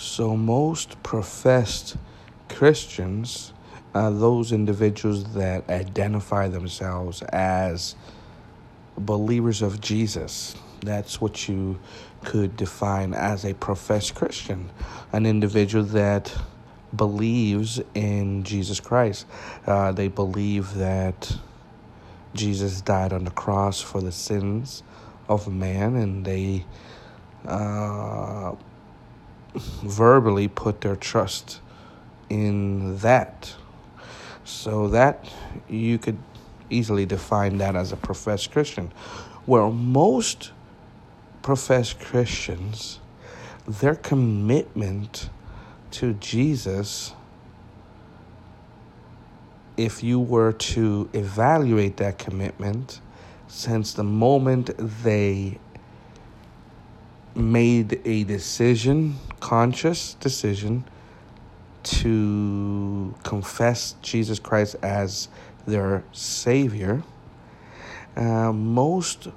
So, most professed Christians are those individuals that identify themselves as believers of Jesus. That's what you could define as a professed Christian, an individual that believes in Jesus Christ. Uh, they believe that Jesus died on the cross for the sins of man, and they uh, verbally put their trust in that. So that you could easily define that as a professed Christian. Where most professed Christians, their commitment to Jesus, if you were to evaluate that commitment, since the moment they made a decision, conscious decision, to confess Jesus Christ as their Savior, uh, most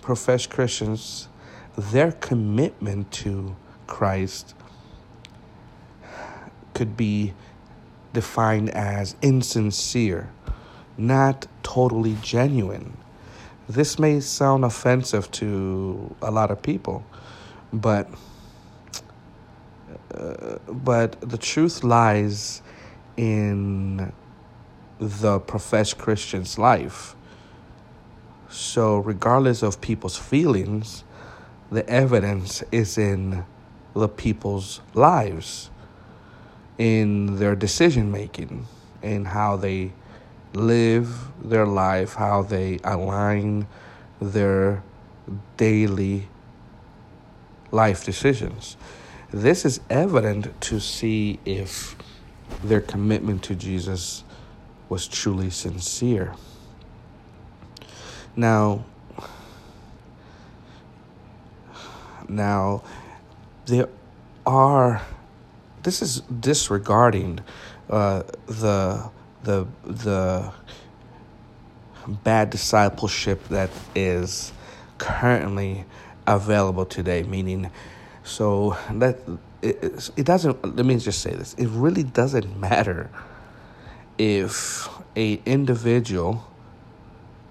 professed Christians, their commitment to Christ could be defined as insincere, not totally genuine. This may sound offensive to a lot of people, but uh, but the truth lies in the professed Christian's life. So, regardless of people's feelings, the evidence is in the people's lives, in their decision making, in how they live their life, how they align their daily life decisions. This is evident to see if their commitment to Jesus was truly sincere. Now, now there are this is disregarding uh, the the the bad discipleship that is currently available today meaning so that it, it doesn't let me just say this it really doesn't matter if a individual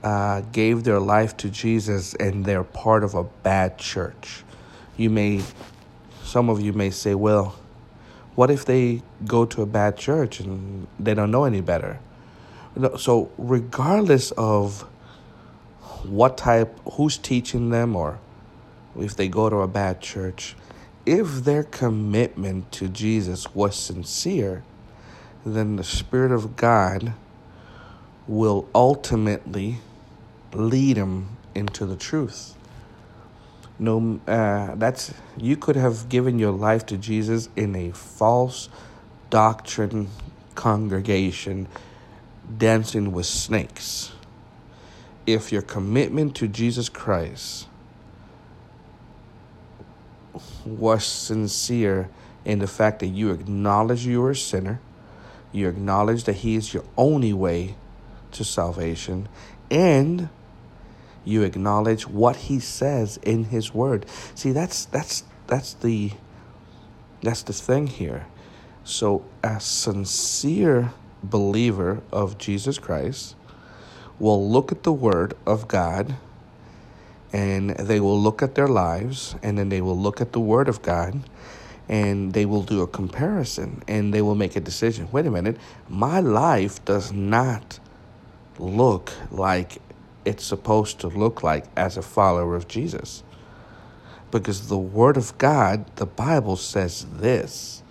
uh, gave their life to jesus and they're part of a bad church. You may some of you may say well what if they go to a bad church and they don't know any better? So regardless of what type who's teaching them or if they go to a bad church if their commitment to Jesus was sincere, then the Spirit of God will ultimately lead them into the truth. No, uh, that's you could have given your life to Jesus in a false doctrine congregation, dancing with snakes. If your commitment to Jesus Christ was sincere in the fact that you acknowledge you are a sinner, you acknowledge that He is your only way to salvation, and you acknowledge what He says in His Word. See, that's that's that's the that's the thing here. So, a sincere believer of Jesus Christ will look at the Word of God and they will look at their lives and then they will look at the Word of God and they will do a comparison and they will make a decision. Wait a minute, my life does not look like it's supposed to look like as a follower of Jesus. Because the Word of God, the Bible says this.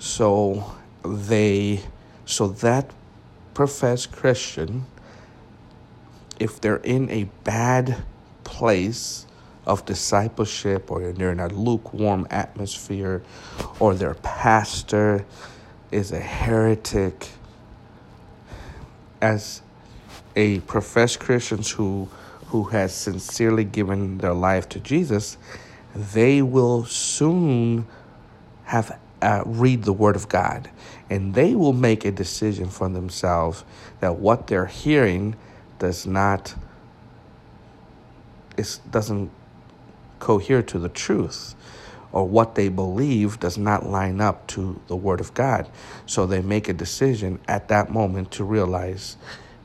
So they, so that professed Christian if they're in a bad place of discipleship or they're in a lukewarm atmosphere or their pastor is a heretic. As a professed Christians who who has sincerely given their life to Jesus, they will soon have uh, read the Word of God, and they will make a decision for themselves that what they're hearing does not it doesn't cohere to the truth or what they believe does not line up to the Word of God. So they make a decision at that moment to realize,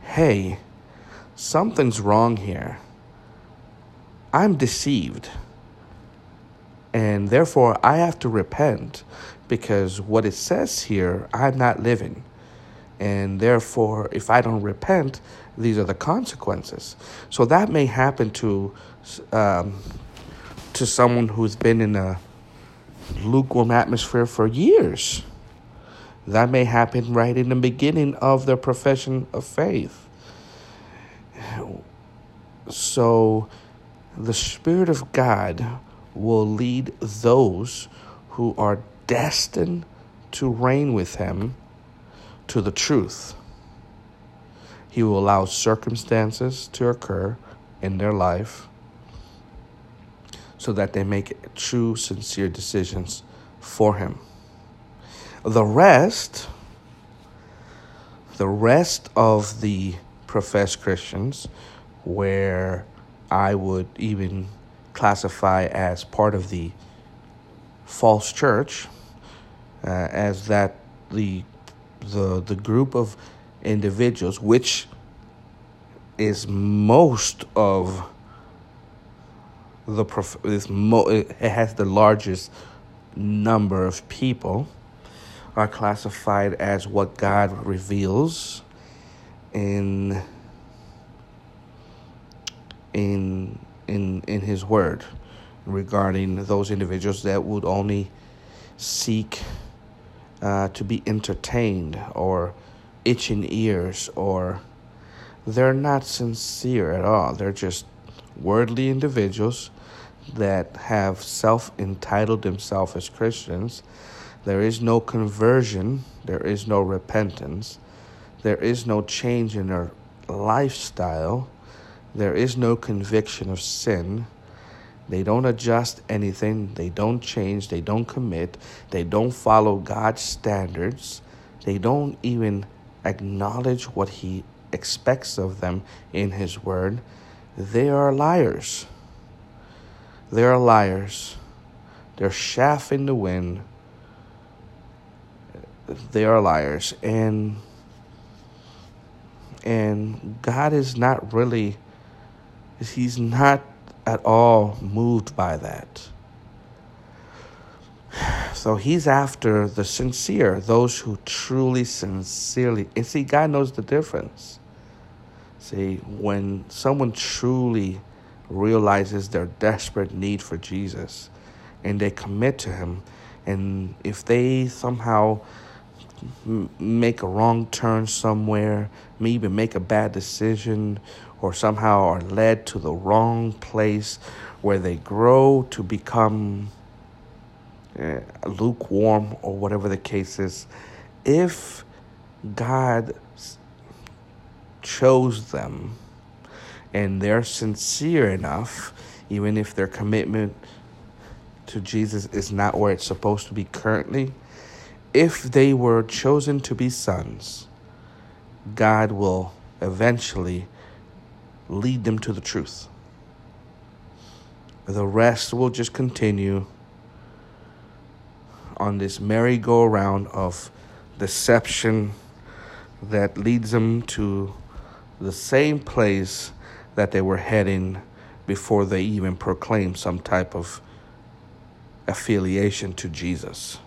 hey, something's wrong here. I'm deceived. And therefore, I have to repent because what it says here, I'm not living. And therefore, if I don't repent, these are the consequences. So that may happen to um, to someone who's been in a lukewarm atmosphere for years. That may happen right in the beginning of their profession of faith. So the Spirit of God will lead those who are destined to reign with Him to the truth. He will allow circumstances to occur in their life so that they make true, sincere decisions for Him. The rest, the rest of the professed Christians, where I would even classify as part of the false church, uh, as that the the the group of individuals which is most of the prof- this mo- it has the largest number of people are classified as what God reveals in in in in his word regarding those individuals that would only seek uh, to be entertained or itching ears or they're not sincere at all they're just worldly individuals that have self entitled themselves as Christians. There is no conversion, there is no repentance, there is no change in their lifestyle, there is no conviction of sin. They don't adjust anything, they don't change, they don't commit, they don't follow God's standards, they don't even acknowledge what He expects of them in His Word. They are liars. They are liars. They're chaff in the wind. They are liars. And and God is not really he's not at all moved by that. So he's after the sincere, those who truly, sincerely, and see, God knows the difference. See, when someone truly realizes their desperate need for Jesus and they commit to Him. And if they somehow make a wrong turn somewhere, maybe make a bad decision, or somehow are led to the wrong place where they grow to become uh, lukewarm or whatever the case is, if God chose them and they're sincere enough, even if their commitment to Jesus is not where it's supposed to be currently, if they were chosen to be sons, God will eventually lead them to the truth. The rest will just continue on this merry-go-round of deception that leads them to the same place that they were heading before they even proclaimed some type of affiliation to Jesus.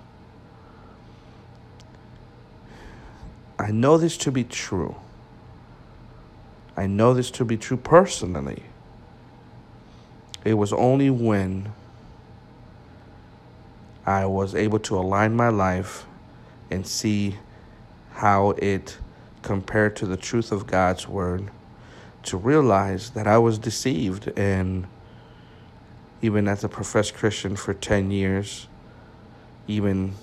I know this to be true. I know this to be true personally. It was only when I was able to align my life and see how it compared to the truth of God's word to realize that I was deceived. And even as a professed Christian for 10 years, even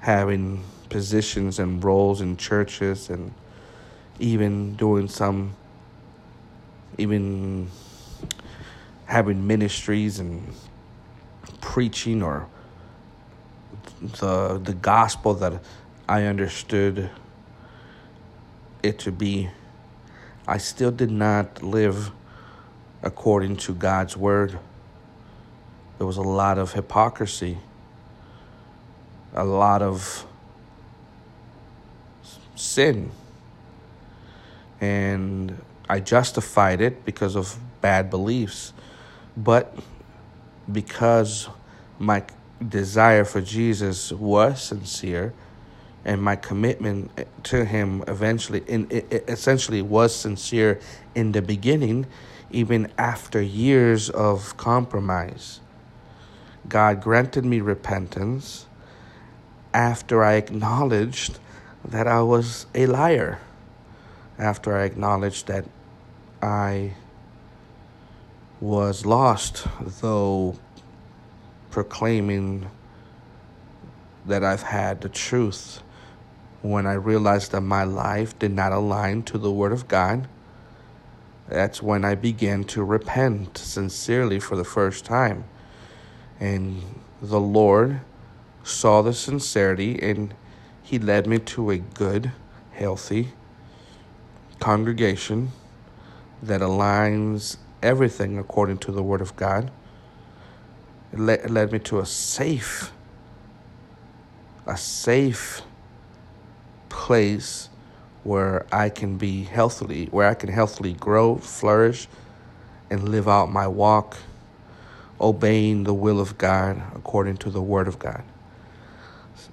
having positions and roles in churches, and even doing some, even having ministries and preaching or the the gospel that I understood it to be I still did not live according to God's word. there was a lot of hypocrisy, a lot of sin. And I justified it because of bad beliefs. But because my desire for Jesus was sincere and my commitment to him eventually in essentially was sincere in the beginning even after years of compromise God granted me repentance after I acknowledged that I was a liar after I acknowledged that I was lost, though proclaiming that I've had the truth when I realized that my life did not align to the Word of God. That's when I began to repent sincerely for the first time. And the Lord saw the sincerity and He led me to a good, healthy congregation that aligns everything according to the Word of God. It led, led me to a safe, a safe place where I can be healthily, where I can healthily grow, flourish, and live out my walk, obeying the will of God according to the Word of God.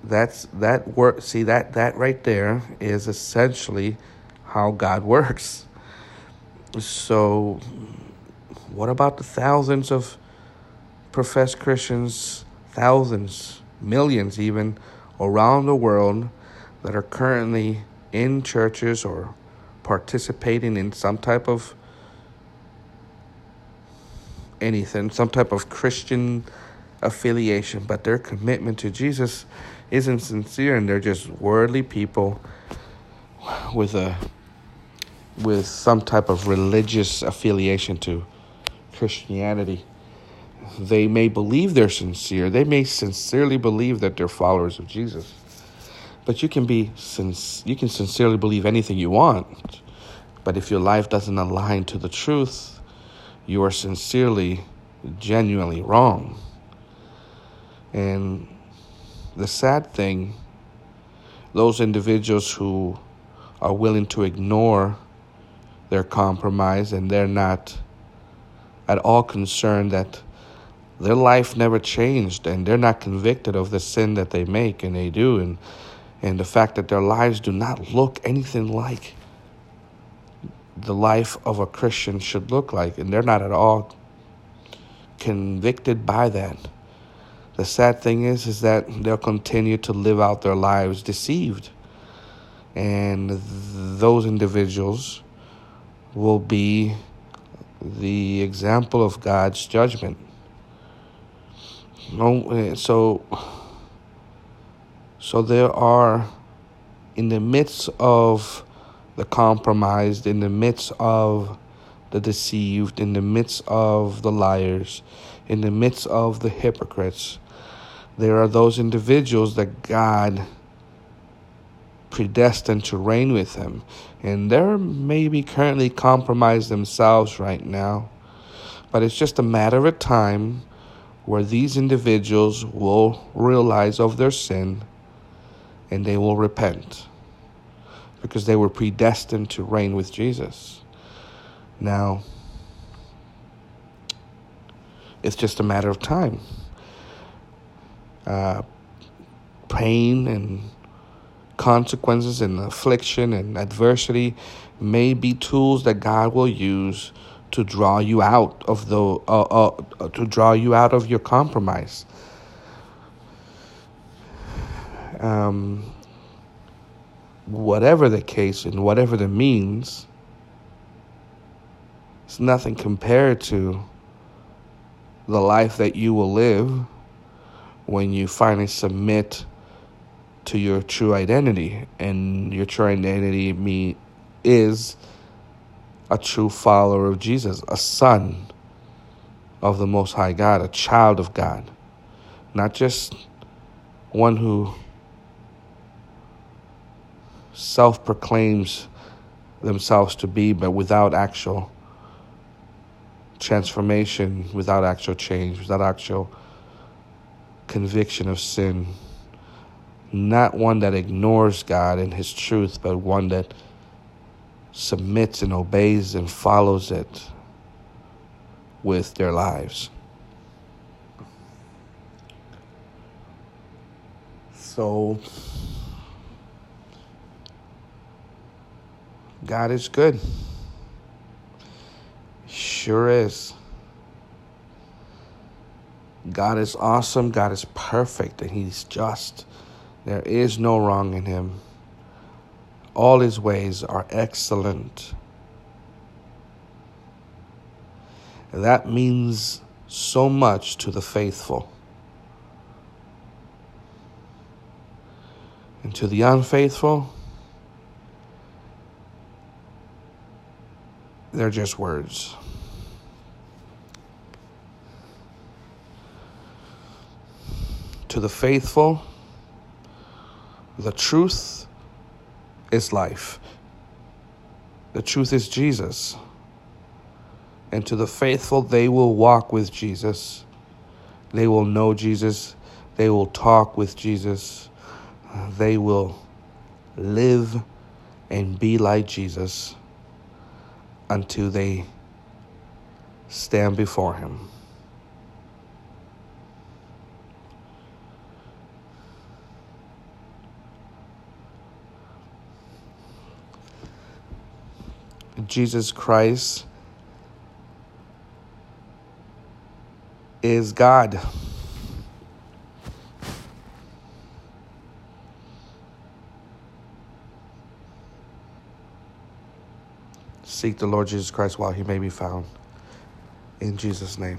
That's that work. See that that right there is essentially how God works. So, what about the thousands of professed Christians, thousands, millions even, around the world that are currently in churches or participating in some type of anything, some type of Christian affiliation, but their commitment to Jesus isn't sincere and they're just worldly people with a with some type of religious affiliation to Christianity. They may believe they're sincere. They may sincerely believe that they're followers of Jesus. But you can be since you can sincerely believe anything you want. But if your life doesn't align to the truth, you are sincerely, genuinely wrong. And the sad thing, those individuals who are willing to ignore their compromise and they're not at all concerned that their life never changed and they're not convicted of the sin that they make and they do and and the fact that their lives do not look anything like the life of a Christian should look like and they're not at all convicted by that. The sad thing is is that they'll continue to live out their lives deceived. And those individuals will be the example of God's judgment. No, eh, so, so there are, in the midst of the compromised, in the midst of the deceived, in the midst of the liars, in the midst of the hypocrites, there are those individuals that God predestined to reign with him. And they're maybe currently compromised themselves right now. But it's just a matter of time where these individuals will realize of their sin and they will repent because they were predestined to reign with Jesus. Now, it's just a matter of time. Uh, pain and consequences and affliction and adversity may be tools that God will use to draw you out of the uh, uh, to draw you out of your compromise. Um, whatever the case and whatever the means, it's nothing compared to the life that you will live when you finally submit to your true identity, and your true identity me is a true follower of Jesus, a son of the Most High God, a child of God, not just one who self proclaims themselves to be, but without actual transformation without actual change, without actual conviction of sin. Not one that ignores God and His truth, but one that submits and obeys and follows it with their lives. So, God is good. Sure is. God is awesome. God is perfect and He's just. There is no wrong in Him. All His ways are excellent. And that means so much to the faithful. And to the unfaithful, they're just words. To the faithful, the truth is life. The truth is Jesus. And to the faithful, they will walk with Jesus. They will know Jesus. They will talk with Jesus. They will live and be like Jesus until they stand before him. Jesus Christ is God. Seek the Lord Jesus Christ while he may be found. In Jesus' name.